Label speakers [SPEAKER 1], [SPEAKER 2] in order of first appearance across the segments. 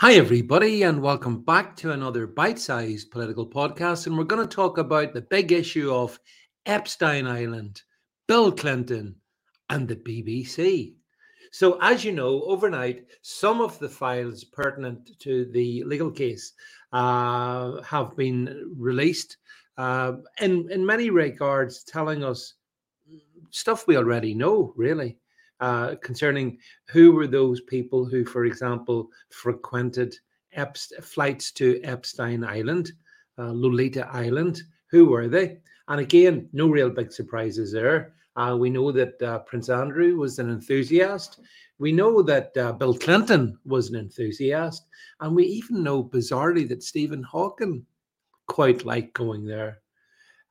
[SPEAKER 1] Hi, everybody, and welcome back to another bite sized political podcast. And we're going to talk about the big issue of Epstein Island, Bill Clinton, and the BBC. So, as you know, overnight, some of the files pertinent to the legal case uh, have been released uh, in, in many regards, telling us stuff we already know, really uh, concerning who were those people who, for example, frequented Epst- flights to Epstein Island, uh, Lolita Island. Who were they? And again, no real big surprises there. Uh, we know that uh, Prince Andrew was an enthusiast. We know that uh, Bill Clinton was an enthusiast. And we even know, bizarrely, that Stephen Hawking quite liked going there.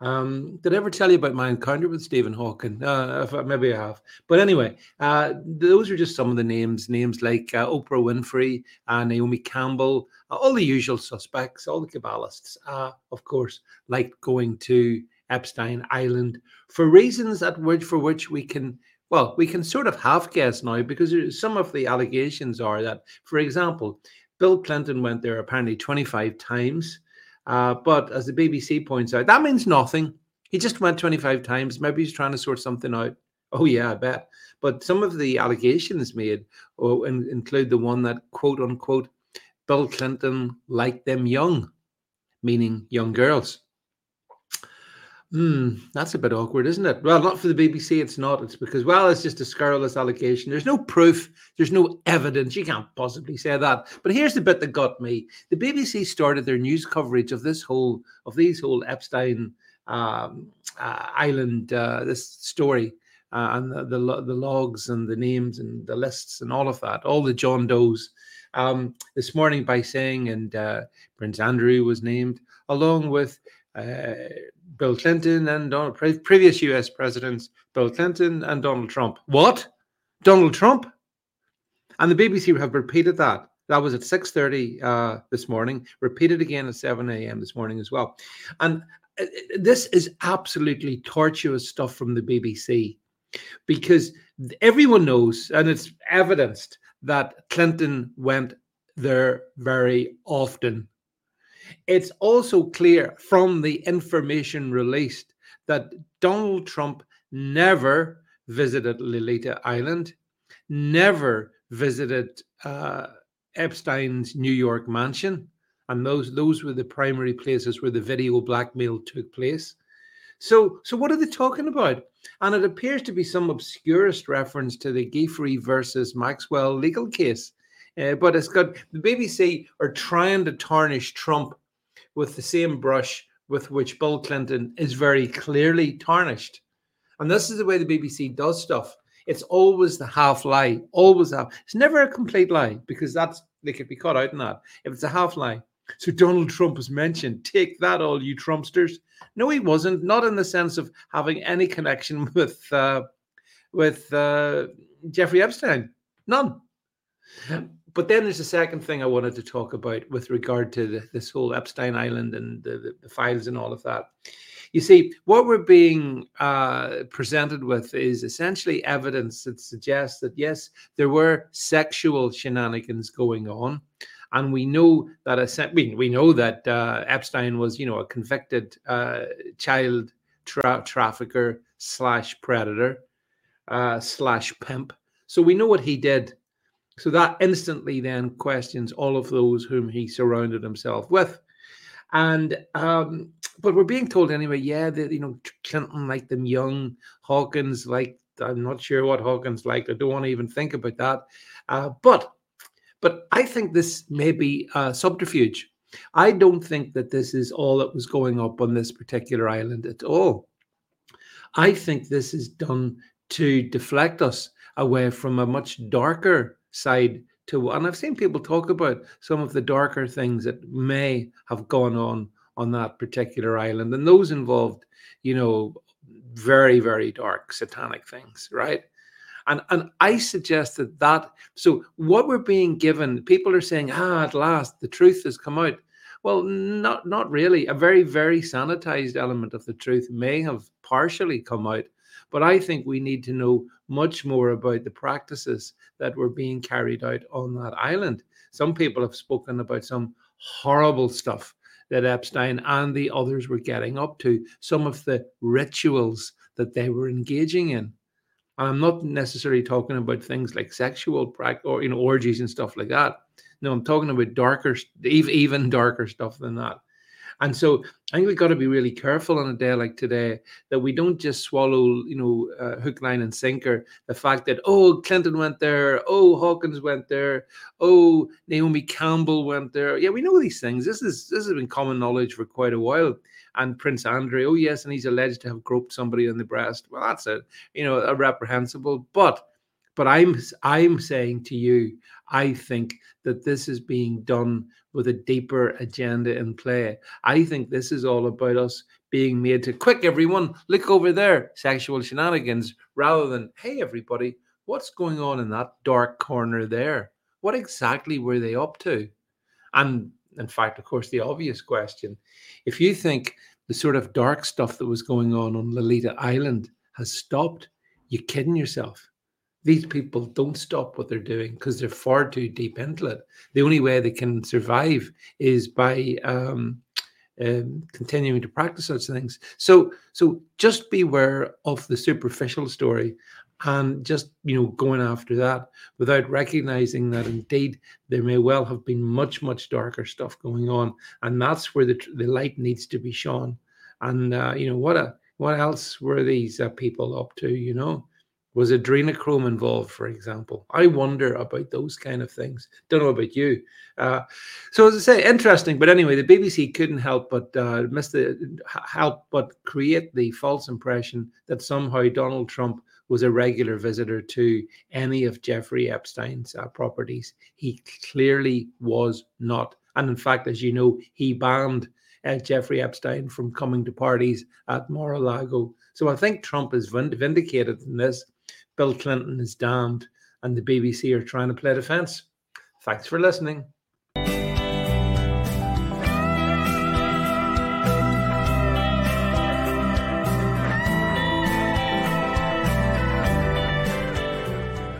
[SPEAKER 1] Um, did I ever tell you about my encounter with Stephen Hawking? Uh, maybe I have. But anyway, uh, those are just some of the names. Names like uh, Oprah Winfrey, Naomi Campbell, uh, all the usual suspects, all the Kabbalists, uh, of course, like going to Epstein Island for reasons at which for which we can well we can sort of half guess now because some of the allegations are that, for example, Bill Clinton went there apparently 25 times. Uh, but as the BBC points out, that means nothing. He just went 25 times. Maybe he's trying to sort something out. Oh, yeah, I bet. But some of the allegations made oh, include the one that, quote unquote, Bill Clinton liked them young, meaning young girls. Hmm, that's a bit awkward, isn't it? Well, not for the BBC, it's not. It's because, well, it's just a scurrilous allegation. There's no proof, there's no evidence. You can't possibly say that. But here's the bit that got me. The BBC started their news coverage of this whole, of these whole Epstein um, uh, Island, uh, this story, uh, and the, the, the logs and the names and the lists and all of that, all the John Does. Um, this morning by saying, and uh, Prince Andrew was named, along with Bill Clinton and Donald, previous US presidents, Bill Clinton and Donald Trump. What? Donald Trump? And the BBC have repeated that. That was at 6.30 uh, this morning, repeated again at 7 a.m. this morning as well. And uh, this is absolutely tortuous stuff from the BBC because everyone knows, and it's evidenced, that Clinton went there very often it's also clear from the information released that Donald Trump never visited Lolita Island, never visited uh, Epstein's New York mansion, and those those were the primary places where the video blackmail took place. So, so what are they talking about? And it appears to be some obscurest reference to the Giuffre versus Maxwell legal case. Uh, but it's got the BBC are trying to tarnish Trump with the same brush with which Bill Clinton is very clearly tarnished. And this is the way the BBC does stuff. It's always the half lie, always half. It's never a complete lie because that's they could be caught out in that if it's a half lie. So Donald Trump was mentioned. Take that, all you Trumpsters. No, he wasn't. Not in the sense of having any connection with uh, with uh, Jeffrey Epstein. None. But then there's a second thing I wanted to talk about with regard to the, this whole Epstein Island and the, the, the, files and all of that. You see, what we're being uh, presented with is essentially evidence that suggests that yes, there were sexual shenanigans going on, and we know that a, we, we know that uh, Epstein was, you know, a convicted uh, child tra- trafficker slash predator uh, slash pimp. So we know what he did so that instantly then questions all of those whom he surrounded himself with. And um, but we're being told anyway, yeah, that you know Clinton liked them young, Hawkins like I'm not sure what Hawkins liked. I don't want to even think about that. Uh, but but I think this may be a subterfuge. I don't think that this is all that was going up on this particular island at all. I think this is done to deflect us away from a much darker side to and i've seen people talk about some of the darker things that may have gone on on that particular island. And those involved you know very very dark satanic things right? And and i suggest that that so what we're being given people are saying ah at last the truth has come out. Well not not really. A very very sanitized element of the truth may have partially come out but I think we need to know much more about the practices that were being carried out on that island. some people have spoken about some horrible stuff that Epstein and the others were getting up to, some of the rituals that they were engaging in. And I'm not necessarily talking about things like sexual practice or you know orgies and stuff like that. No, I'm talking about darker, even darker stuff than that. And so I think we've got to be really careful on a day like today that we don't just swallow, you know, uh, hook, line, and sinker the fact that, oh, Clinton went there, oh, Hawkins went there, oh, Naomi Campbell went there. Yeah, we know these things. This is this has been common knowledge for quite a while. And Prince Andrew, oh yes, and he's alleged to have groped somebody on the breast. Well, that's a you know a reprehensible. But but I'm I'm saying to you, I think that this is being done with a deeper agenda in play. I think this is all about us being made to quick everyone look over there sexual shenanigans rather than hey everybody what's going on in that dark corner there? What exactly were they up to? And in fact of course the obvious question if you think the sort of dark stuff that was going on on Lolita Island has stopped you're kidding yourself these people don't stop what they're doing because they're far too deep into it. The only way they can survive is by um, um, continuing to practice such things. So, so just beware of the superficial story, and just you know going after that without recognizing that indeed there may well have been much much darker stuff going on, and that's where the the light needs to be shone. And uh, you know what a what else were these uh, people up to? You know was adrenochrome involved, for example? I wonder about those kind of things. Don't know about you. Uh, so as I say, interesting. But anyway, the BBC couldn't help but uh, miss the help but create the false impression that somehow Donald Trump was a regular visitor to any of Jeffrey Epstein's uh, properties. He clearly was not. And in fact, as you know, he banned uh, Jeffrey Epstein from coming to parties at Mar-a-Lago. So I think Trump is vindicated in this Bill Clinton is damned, and the BBC are trying to play defense. Thanks for listening.